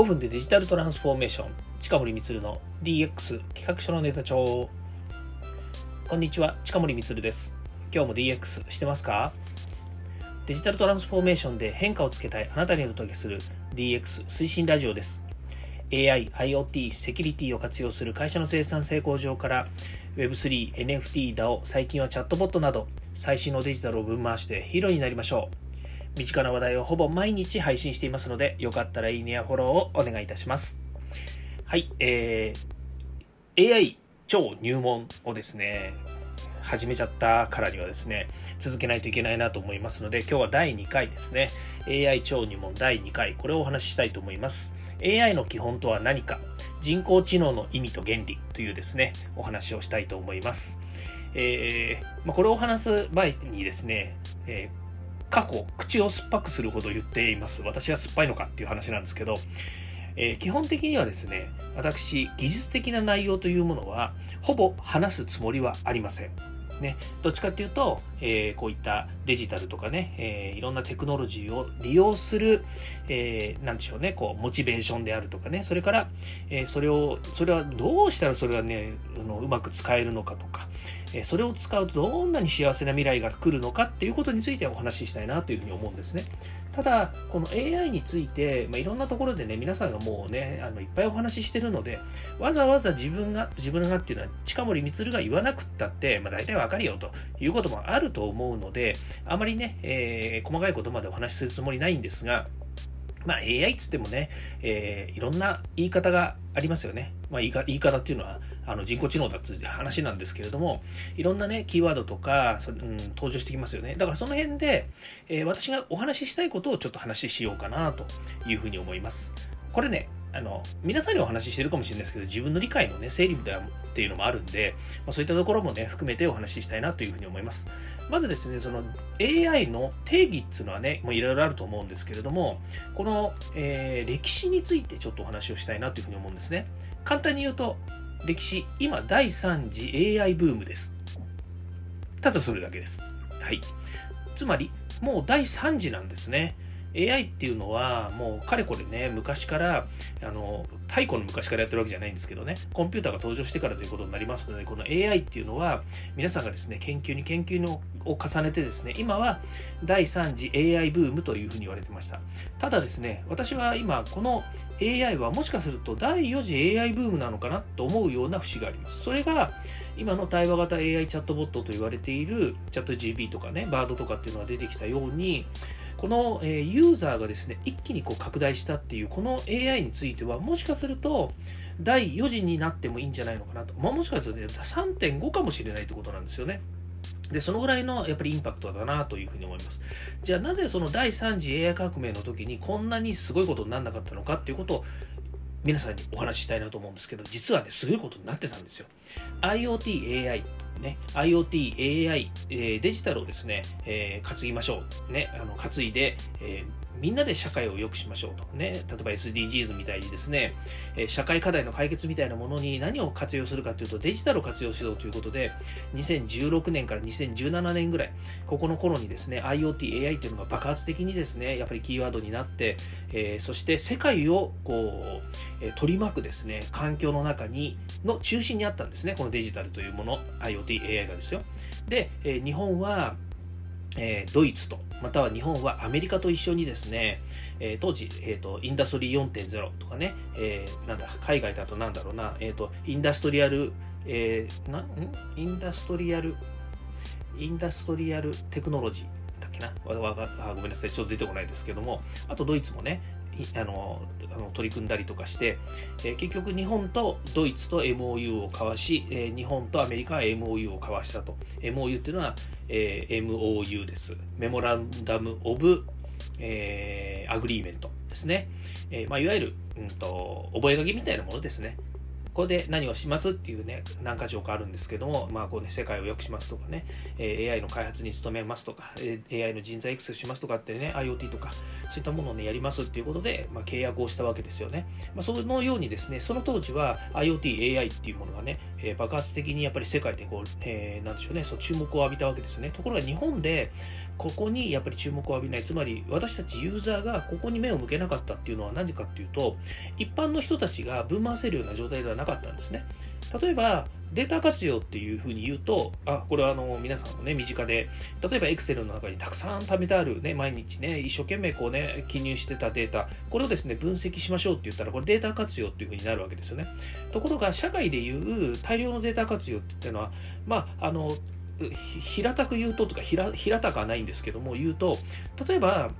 5分でデジタルトランスフォーメーション。近森光の DX 企画書のネタ帳。こんにちは近森光です。今日も DX してますか？デジタルトランスフォーメーションで変化をつけたいあなたにお届けする DX 推進ラジオです。AI、IoT、セキュリティを活用する会社の生産性向上から Web3、NFT、DAO、最近はチャットボットなど最新のデジタルを分回してヒーローになりましょう。身近な話題をほぼ毎日配信していますので、よかったらいいねやフォローをお願いいたします。はい、えー、AI 超入門をですね、始めちゃったからにはですね、続けないといけないなと思いますので、今日は第2回ですね、AI 超入門第2回、これをお話ししたいと思います。AI の基本とは何か、人工知能の意味と原理というですね、お話をしたいと思います。えーまあ、これを話す前にですね、え過去口を酸っぱくするほど言っています。私は酸っぱいのかっていう話なんですけど、えー、基本的にはですね私技術的な内容というものはほぼ話すつもりはありません。ね、どっちかっていうと、えー、こういったデジタルとかね、えー、いろんなテクノロジーを利用する、えー、なんでしょうね、こう、モチベーションであるとかね、それから、えー、それを、それはどうしたらそれがね、あのうまく使えるのかとか、えー、それを使うとどんなに幸せな未来が来るのかっていうことについてお話ししたいなというふうに思うんですね。ただ、この AI について、まあ、いろんなところでね、皆さんがもうね、あのいっぱいお話ししてるので、わざわざ自分が、自分がっていうのは、近森光が言わなくったって、まあ、大体わかるよということもあると思うので、あまりね、えー、細かいことまでお話しするつもりないんですが、まあ AI っつってもね、えー、いろんな言い方がありますよね。まあ言い言い方っていうのはあの人工知能だって話なんですけれども、いろんなね、キーワードとか、うん、登場してきますよね。だからその辺で、えー、私がお話ししたいことをちょっと話しようかなというふうに思います。これね、あの皆さんにお話ししてるかもしれないですけど自分の理解のね整理っていうのもあるんで、まあ、そういったところもね含めてお話ししたいなというふうに思いますまずですねその AI の定義っていうのはねいろいろあると思うんですけれどもこの、えー、歴史についてちょっとお話をしたいなというふうに思うんですね簡単に言うと歴史今第3次 AI ブームです。ただそれだけです。はい。つまりもう第3次なんですね。AI っていうのはもうかれこれね昔からあの太古の昔からやってるわけじゃないんですけどね。コンピューターが登場してからということになりますのでこの AI っていうのは皆さんがですね研究に研究のを重ねてですね今は第3次 AI ブームというふうに言われてました。ただですね私は今この AI はもしかすると第4次 AI ブームなのかなと思うような節があります。それが今の対話型 AI チャットボットと言われているチャット GP とかねバードとかっていうのが出てきたようにこの、えユーザーがですね、一気にこう拡大したっていう、この AI については、もしかすると、第4次になってもいいんじゃないのかなと。まあ、もしかすると、ね、3.5かもしれないってことなんですよね。で、そのぐらいのやっぱりインパクトだなというふうに思います。じゃあなぜその第3次 AI 革命の時にこんなにすごいことにならなかったのかっていうことを皆さんにお話ししたいなと思うんですけど、実はね、すごいことになってたんですよ。IoT、AI、ね、IoT、AI、えー、デジタルをですね、えー、担ぎましょう。ね、あの担いで、えーみんなで社会を良くしましょうと。ね、例えば SDGs みたいにですね、社会課題の解決みたいなものに何を活用するかというとデジタルを活用しようということで、2016年から2017年ぐらい、ここの頃にですね、IoT、AI というのが爆発的にですね、やっぱりキーワードになって、えー、そして世界をこう、え取り巻くですね、環境の中に、の中心にあったんですね、このデジタルというもの、IoT、AI がですよ。で、え、日本は、えー、ドイツと、または日本はアメリカと一緒にですね、えー、当時、えーと、インダストリー4.0とかね、えー、なんだ、海外だとなんだろうな、えーと、インダストリアル、えー、なん？インダストリアル、インダストリアルテクノロジーだっけな？わわごめんなさい、ちょっと出てこないですけども、あとドイツもね、あの取り組んだりとかして、えー、結局日本とドイツと MOU を交わし、えー、日本とアメリカは MOU を交わしたと。MOU っていうのは、えー、MOU です。 memorandum of、えー、 agreement ですね、えーまあ、いわゆる、うんと、覚書みたいなものですね。これで何をしますっていうね、何か条かあるんですけども、まあ、こうね、世界を良くしますとかね、えー、AI の開発に努めますとか、えー、AI の人材育成しますとかってね、IoT とか、そういったものをね、やりますっていうことで、まあ、契約をしたわけですよね。まあ、そのようにですね、その当時は IoT、AI っていうものがね、えー、爆発的にやっぱり世界でこう、えー、なんでしょうね、そう注目を浴びたわけですよね。ところが日本で、ここにやっぱり注目を浴びない、つまり私たちユーザーがここに目を向けなかったっていうのは何かっていうと、一般の人たちがぶん回せるような状態ではなかったんですね。例えば、データ活用っていうふうに言うと、あ、これはあの皆さんのね、身近で、例えば Excel の中にたくさん貯めてあるね、毎日ね、一生懸命こうね、記入してたデータ、これをですね、分析しましょうって言ったら、これデータ活用っていうふうになるわけですよね。ところが、社会でいう大量のデータ活用っていうのは、まあ、あの、平たく言うととか平たくはないんですけども言うと例えば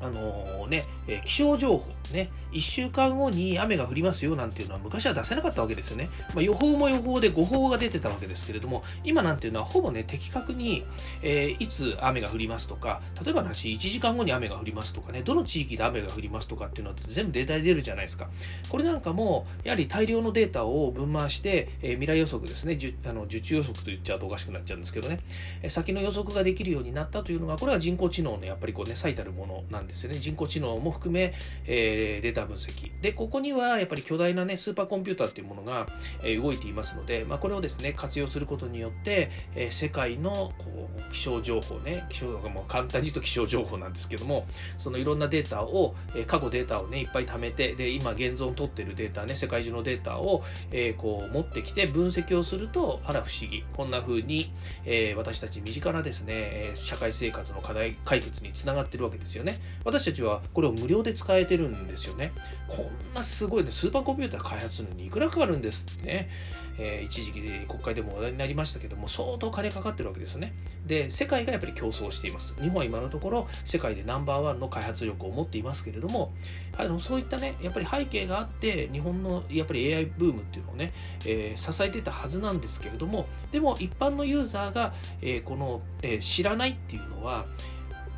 あのね、え気象情報ね、1週間後に雨が降りますよなんていうのは昔は出せなかったわけですよね。まあ、予報も予報で誤報が出てたわけですけれども、今なんていうのはほぼね、的確に、えー、いつ雨が降りますとか、例えばの話、1時間後に雨が降りますとかね、どの地域で雨が降りますとかっていうのは全部データで出るじゃないですか。これなんかも、やはり大量のデータを分回して、えー、未来予測ですね、あの受注予測と言っちゃうとおかしくなっちゃうんですけどね、え先の予測ができるようになったというのが、これは人工知能のやっぱりこうね、最たるものなんですよね。人工知能も含め、えー、データ分析。で、ここにはやっぱり巨大なね、スーパーコンピューターっていうものが、えー、動いていますので、まあ、これをですね、活用することによって、えー、世界のこう気象情報ね、気象も簡単に言うと気象情報なんですけども、そのいろんなデータを、えー、過去データをね、いっぱい貯めて、で、今現存取ってるデータね、世界中のデータを、えー、こう持ってきて分析をすると、あら不思議。こんな風に、えー、私たち身近なですね、社会生活の課題解決につながってるわけですよね。私たちはこれを無料で使えてるんですよね。こんなすごいね、スーパーコンピューター開発するのにいくらかかるんですってね、えー、一時期国会でも話題になりましたけども、相当金かかってるわけですよね。で、世界がやっぱり競争しています。日本は今のところ世界でナンバーワンの開発力を持っていますけれども、あのそういったね、やっぱり背景があって、日本のやっぱり AI ブームっていうのをね、えー、支えてたはずなんですけれども、でも一般のユーザーが、えー、この、え、知らないっていうのは、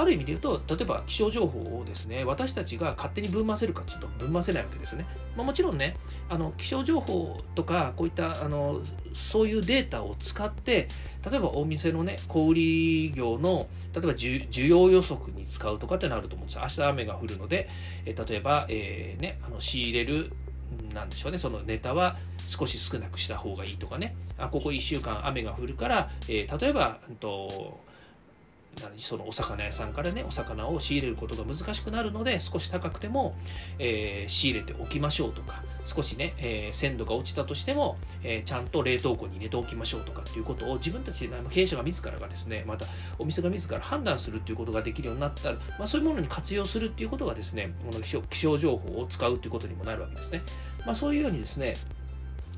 ある意味で言うと、例えば気象情報をですね、私たちが勝手にぶん回せるかちょっとぶん回せないわけですよね。まあ、もちろんね、あの気象情報とか、こういったあのそういうデータを使って、例えばお店のね、小売業の、例えば需要予測に使うとかってなると思うんですよ。明日雨が降るので、え例えば、えー、ね、あの仕入れるなんでしょうね、そのネタは少し少なくした方がいいとかね、あここ1週間雨が降るから、えー、例えば、うんとそのお魚屋さんからねお魚を仕入れることが難しくなるので少し高くても、えー、仕入れておきましょうとか少しね、えー、鮮度が落ちたとしても、えー、ちゃんと冷凍庫に入れておきましょうとかっていうことを自分たちで、経営者が自らがですねまたお店が自ら判断するっていうことができるようになったら、まあ、そういうものに活用するっていうことがですねこの気象情報を使うということにもなるわけですね、まあ、そういうようにですね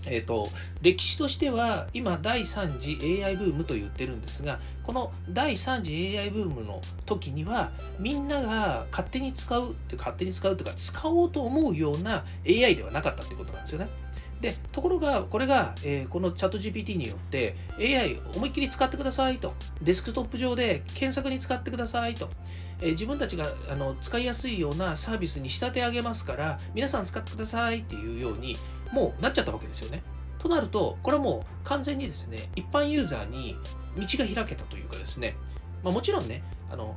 えーと、歴史としては今第3次 AI ブームと言ってるんですがこの第3次 AI ブームの時にはみんなが勝手に使うって勝手に使うというか使おうと思うような AI ではなかったってことなんですよね。でところがこれが、えー、このチャット GPT によって AI 思いっきり使ってくださいとデスクトップ上で検索に使ってくださいと、えー、自分たちがあの使いやすいようなサービスに仕立て上げますから皆さん使ってくださいっていうようにもうなっちゃったわけですよね。となると、これはもう完全にですね、一般ユーザーに道が開けたというかですね、まあ、もちろんね、あの、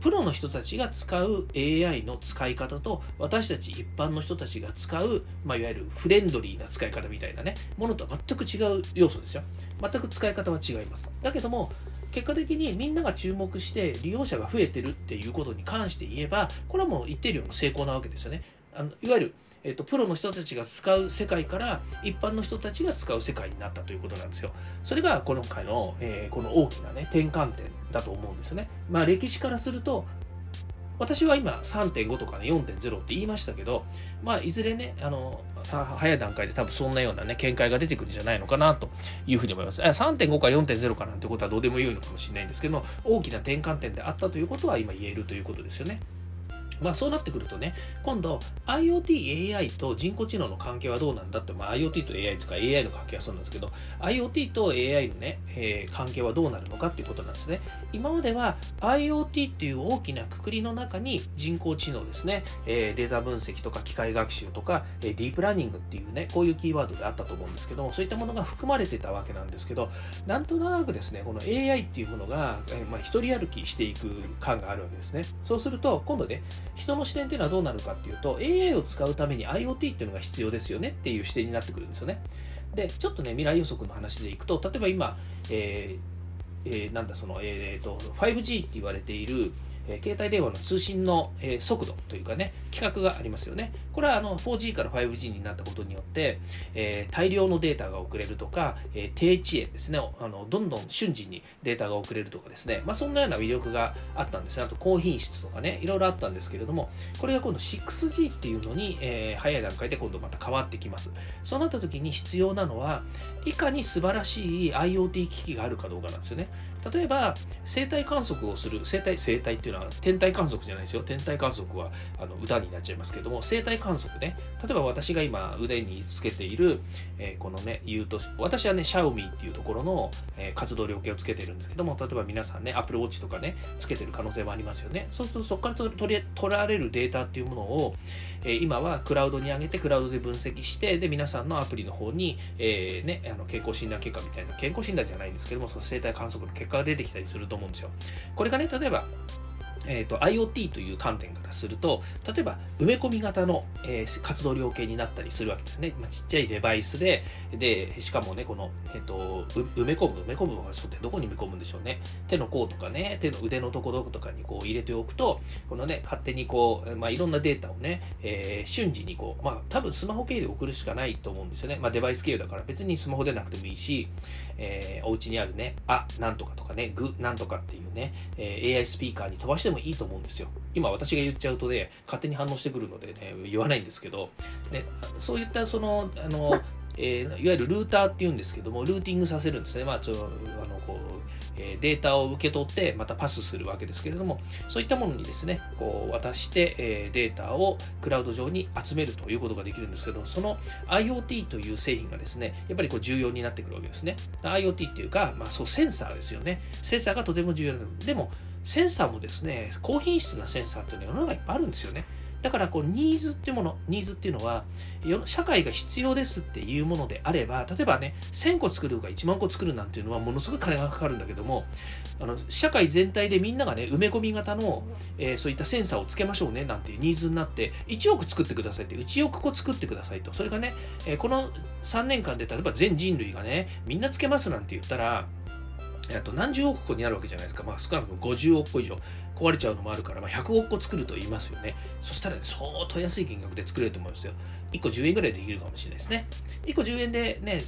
プロの人たちが使う AI の使い方と私たち一般の人たちが使う、まあ、いわゆるフレンドリーな使い方みたいなねものとは全く違う要素ですよ。全く使い方は違います。だけども結果的にみんなが注目して利用者が増えてるっていうことに関して言えばこれはもう一定量の成功なわけですよね。あのいわゆるえっと、プロの人たちが使う世界から一般の人たちが使う世界になったということなんですよ。それが今回の、えー、この大きなね転換点だと思うんですね。まあ歴史からすると私は今3.5とかね4.0って言いましたけど、まあ、いずれねあの早い段階で多分そんなようなね見解が出てくるんじゃないのかなというふうに思います。3.5か4.0かなんてことはどうでもよいのかもしれないんですけども大きな転換点であったということは今言えるということですよね。まあそうなってくるとね、今度 IoT、AI と人工知能の関係はどうなんだって、まあ IoT と AI とか AI の関係はそうなんですけど、IoT と AI のね、えー、関係はどうなるのかっていうことなんですね。今までは IoT っていう大きなくくりの中に人工知能ですね、えー、データ分析とか機械学習とか、えー、ディープラーニングっていうね、こういうキーワードであったと思うんですけども、そういったものが含まれてたわけなんですけど、なんとなくですね、この AI っていうものが、えー、まあ、一人歩きしていく感があるわけですね。そうすると、今度ね、人の視点っていうのはどうなるかっていうと AI を使うために IoT っていうのが必要ですよねっていう視点になってくるんですよね。でちょっとね未来予測の話でいくと例えば今、えーえー、なんだその、えーと、5G って言われているえ携帯電話の通信の、え速度というかね、規格がありますよね。これはあの 4G から 5G になったことによって、え、大量のデータが送れるとか、え、低遅延ですねあの、どんどん瞬時にデータが送れるとかですね、まあ、そんなような魅力があったんですね。あと高品質とかね、いろいろあったんですけれども、これが今度 6G っていうのに、え、早い段階で今度また変わってきます。そうなった時に必要なのは、いかに素晴らしい IoT 機器があるかどうかなんですよね。例えば、生体観測をする、生体、生体っていうのは天体観測じゃないですよ。天体観測はあの歌になっちゃいますけども、生体観測ね、例えば私が今腕につけている、えー、このね、言うと、私はね、シャオミーっていうところの、えー、活動量計をつけてるんですけども、例えば皆さんね、Apple Watch とかね、つけてる可能性もありますよね。そうすると、そこから取り取られるデータっていうものを、えー、今はクラウドに上げて、クラウドで分析して、で、皆さんのアプリの方に、えー、ね、あの健康診断結果みたいな、健康診断じゃないんですけども、その生体観測の結果が出てきたりすると思うんですよ。これがね、例えば、えーと、IoT という観点からすると例えば埋め込み型の、えー、活動量計になったりするわけですね、まあ、ちっちゃいデバイスででしかもねこの、えーと、埋め込む埋め込む場所ってどこに埋め込むんでしょうね。手の甲とかね手の腕のところとかにこう入れておくとこのね勝手にこう、まあ、いろんなデータをね、えー、瞬時にこうまあ多分スマホ経由で送るしかないと思うんですよね、まあ、デバイス経由だから別にスマホでなくてもいいし、えー、お家にあるねあなんとかとかねグなんとかっていうね、えー、AI スピーカーに飛ばしてももいいと思うんですよ。今私が言っちゃうとね勝手に反応してくるのでね言わないんですけど、ね、そういったそのあのえー、いわゆるルーターっていうんですけどもルーティングさせるんですね、まあ、ちょあのこうえデータを受け取ってまたパスするわけですけれどもそういったものにですねこう渡して、えデータをクラウド上に集めるということができるんですけどその IoT という製品がですねやっぱりこう重要になってくるわけですね。IoT っていうか、まあ、そうセンサーですよね。センサーがとても重要なの。でもセンサーもですね高品質なセンサーっていうのは世の中いっぱいあるんですよね。だからこうニーズっていうものニーズっていうのは社会が必要ですっていうものであれば例えばね1000個作るとか1万個作るなんていうのはものすごい金がかかるんだけどもあの社会全体でみんながね埋め込み型の、えー、そういったセンサーをつけましょうねなんていうニーズになって1億作ってくださいって1億個作ってくださいと。それがね、えー、この3年間で例えば全人類がねみんなつけますなんて言ったらえっと何十億個になるわけじゃないですか、まあ、少なくとも50億個以上。壊れちゃうのもあるから、まあ、100億個作ると言いますよね。そしたら、ね、相当安い金額で作れると思いますよ。1個10円ぐらいできるかもしれないですね。1個10円でね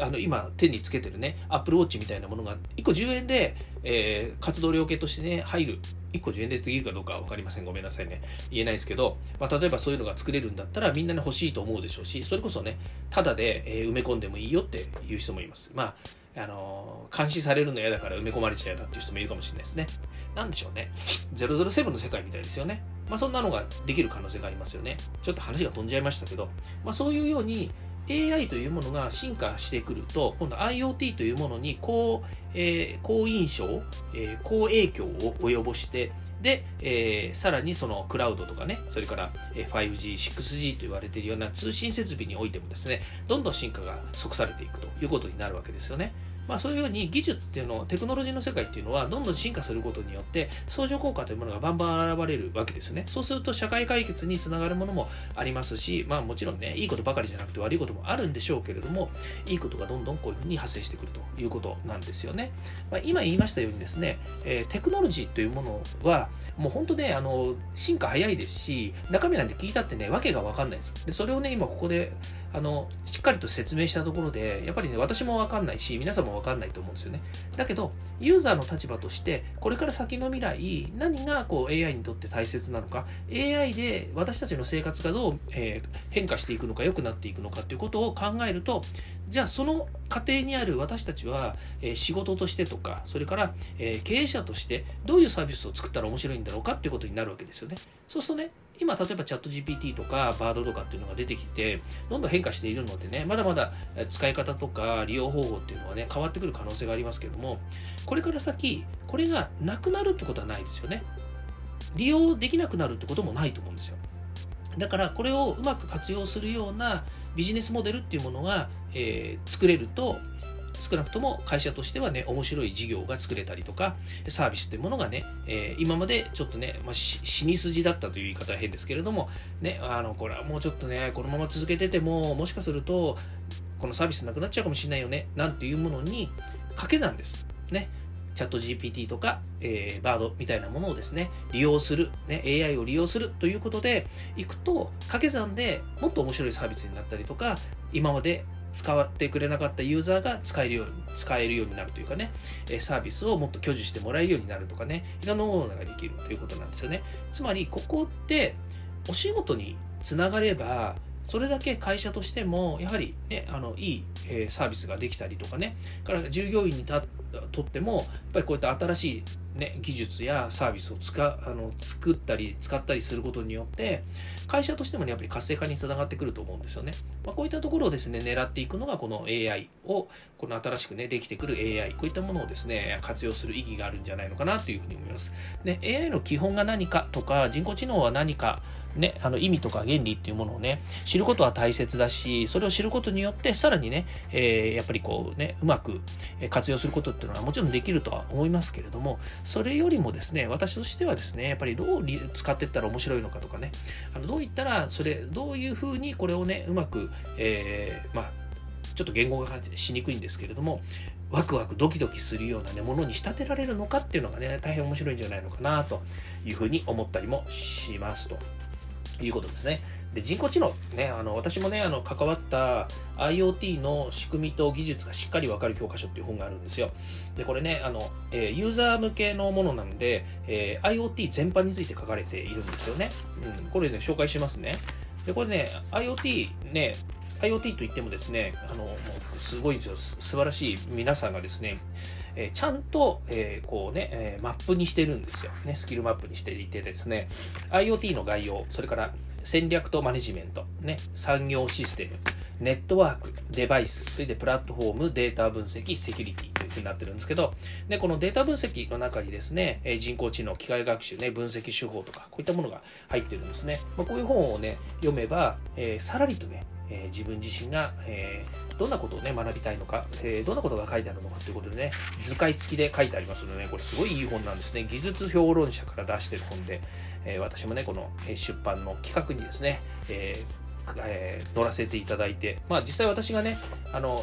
あの今手につけてるね Apple Watch みたいなものが1個10円で、えー、活動量計としてね入る。1個10円でできるかどうかは分かりません。ごめんなさいね。言えないですけど、まあ、例えばそういうのが作れるんだったらみんなね欲しいと思うでしょうしそれこそねただで、えー、埋め込んでもいいよっていう人もいます。まああの監視されるの嫌だから埋め込まれちゃうだっていう人もいるかもしれないですね。なんでしょうね。007の世界みたいですよね。まあそんなのができる可能性がありますよね。ちょっと話が飛んじゃいましたけど、まあそういうように AI というものが進化してくると、今度 IoT というものに好,、えー、好印象、えー、好影響を及ぼして、で、えー、さらにそのクラウドとかね、それから 5G、6G と言われているような通信設備においてもですね、どんどん進化が即されていくということになるわけですよね。まあ、そういうように技術っていうのテクノロジーの世界っていうのはどんどん進化することによって相乗効果というものがバンバン現れるわけですね。そうすると社会解決につながるものもありますしまあもちろんねいいことばかりじゃなくて悪いこともあるんでしょうけれどもいいことがどんどんこういうふうに発生してくるということなんですよね、まあ、今言いましたようにですね、えー、テクノロジーというものはもう本当ねあの進化早いですし中身なんて聞いたってねわけが分かんないです。でそれをね今ここであのしっかりと説明したところでやっぱりね私も分かんないし皆さんも分かんないと思うんですよね。だけどユーザーの立場としてこれから先の未来何がこう AI にとって大切なのか AI で私たちの生活がどう、えー、変化していくのか良くなっていくのかということを考えるとじゃあその過程にある私たちは、えー、仕事としてとかそれから、えー、経営者としてどういうサービスを作ったら面白いんだろうかっていうことになるわけですよね。そうするとね今例えばチャット GPT とかバードとかっていうのが出てきてどんどん変化しているのでねまだまだ使い方とか利用方法っていうのはね変わってくる可能性がありますけどもこれから先これがなくなるってことはないですよね利用できなくなるってこともないと思うんですよだからこれをうまく活用するようなビジネスモデルっていうものが、えー、作れると少なくとも会社としてはね面白い事業が作れたりとかサービスっていうものがね、えー、今までちょっとね、まあ、死に筋だったという言い方は変ですけれどもねあのこれはもうちょっとねこのまま続けててももしかするとこのサービスなくなっちゃうかもしれないよねなんていうものに掛け算です。ね。チャット GPT とか、えー、バードみたいなものをですね、利用する、ね、AI を利用するということでいくと、掛け算でもっと面白いサービスになったりとか、今まで使ってくれなかったユーザーが使えるように、使えるようになるというかね、サービスをもっと享受してもらえるようになるとかね、いろんなものができるということなんですよね。つまり、ここってお仕事につながれば、それだけ会社としてもやはり、ね、あのいい、えー、サービスができたりとかねから従業員にとってもやっぱりこういった新しいね、技術やサービスを使あの作ったり使ったりすることによって会社としてもねやっぱり活性化につながってくると思うんですよね、まあ、こういったところをですね狙っていくのがこの AI をこの新しくねできてくる AI こういったものをですね活用する意義があるんじゃないのかなというふうに思います。で AI の基本が何かとか人工知能は何かね、あの意味とか原理っていうものをね、知ることは大切だし、それを知ることによって、さらにね、えー、やっぱりこうね、うまく活用することっていうのはもちろんできるとは思いますけれども、それよりもですね、私としてはですね、やっぱりどう使っていったら面白いのかとかね、あのどういったら、それ、どういうふうにこれをね、うまく、えー、まあ、ちょっと言語化しにくいんですけれども、ワクワクドキドキするような、ね、ものに仕立てられるのかっていうのがね、大変面白いんじゃないのかなというふうに思ったりもしますと。いうことですね。で人工知能ね、あの私もね、あの関わった IoT の仕組みと技術がしっかり分かる教科書っていう本があるんですよ。で、これね、あのえー、ユーザー向けのものなので、えー、IoT 全般について書かれているんですよね。うん、これね、紹介しますね。で、これね、IoT ね、IoT といってもですね、あのもうすごいですよ、素晴らしい皆さんがですね、え、ちゃんと、えー、こうね、えー、マップにしてるんですよ。ね、スキルマップにしていてですね、IoT の概要、それから戦略とマネジメント、ね、産業システム、ネットワーク、デバイス、それでプラットフォーム、データ分析、セキュリティ。というふうになってるんですけど、でこのデータ分析の中にですね、人工知能、機械学習、ね、分析手法とか、こういったものが入ってるんですね。まあ、こういう本をね、読めば、えー、さらりとね、え、自分自身が、えー、どんなことをね、学びたいのか、え、どんなことが書いてあるのかということでね、図解付きで書いてありますのでね、これすごいいい本なんですね。技術評論者から出してる本で、え私もね、この出版の企画にですね、ええー、乗らせていただいて、まあ実際私がね、あの、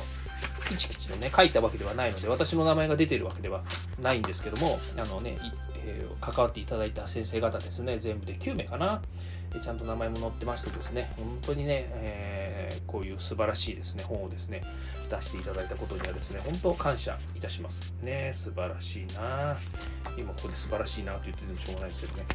きちきちのね、書いたわけではないので、私の名前が出てるわけではないんですけども、あのね、えー、関わっていただいた先生方ですね、全部で9名かな、えちゃんと名前も載ってましてですね、本当にね、えー、こういう素晴らしいですね、本をですね、出していただいたことにはですね、本当感謝いたします。ね、素晴らしいな今ここで素晴らしいなと言っててもしょうがないですけどね。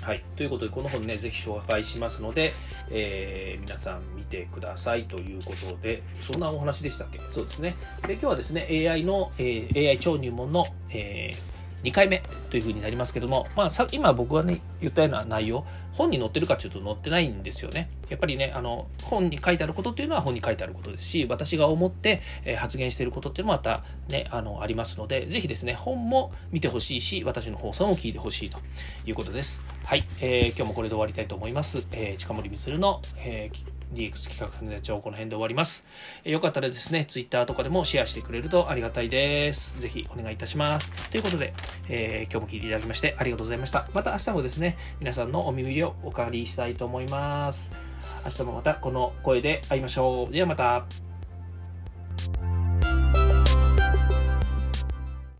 はい。ということで、この本ね、ぜひ紹介しますので、えー、皆さん見てくださいということで、そんなお話でしたっけ？そうですね。で、今日はですね、AI の、えー、AI 超入門の、えー2回目というふうになりますけども、まあ、今僕がね、言ったような内容、本に載ってるかというと載ってないんですよね。やっぱりね、あの、本に書いてあることっていうのは本に書いてあることですし、私が思って、え発言していることっていうのもまたね、あの、ありますので、ぜひですね、本も見てほしいし、私の放送も聞いてほしいということです。はい、えー、今日もこれで終わりたいと思います。えー、近森光の、えー DX 企画の手帳この辺で終わります。えよかったらですね、Twitter とかでもシェアしてくれるとありがたいです。ぜひお願いいたします。ということで、えー、今日も聞いていただきましてありがとうございました。また明日もですね、皆さんのお耳をお借りしたいと思います。明日もまたこの声で会いましょう。ではまた。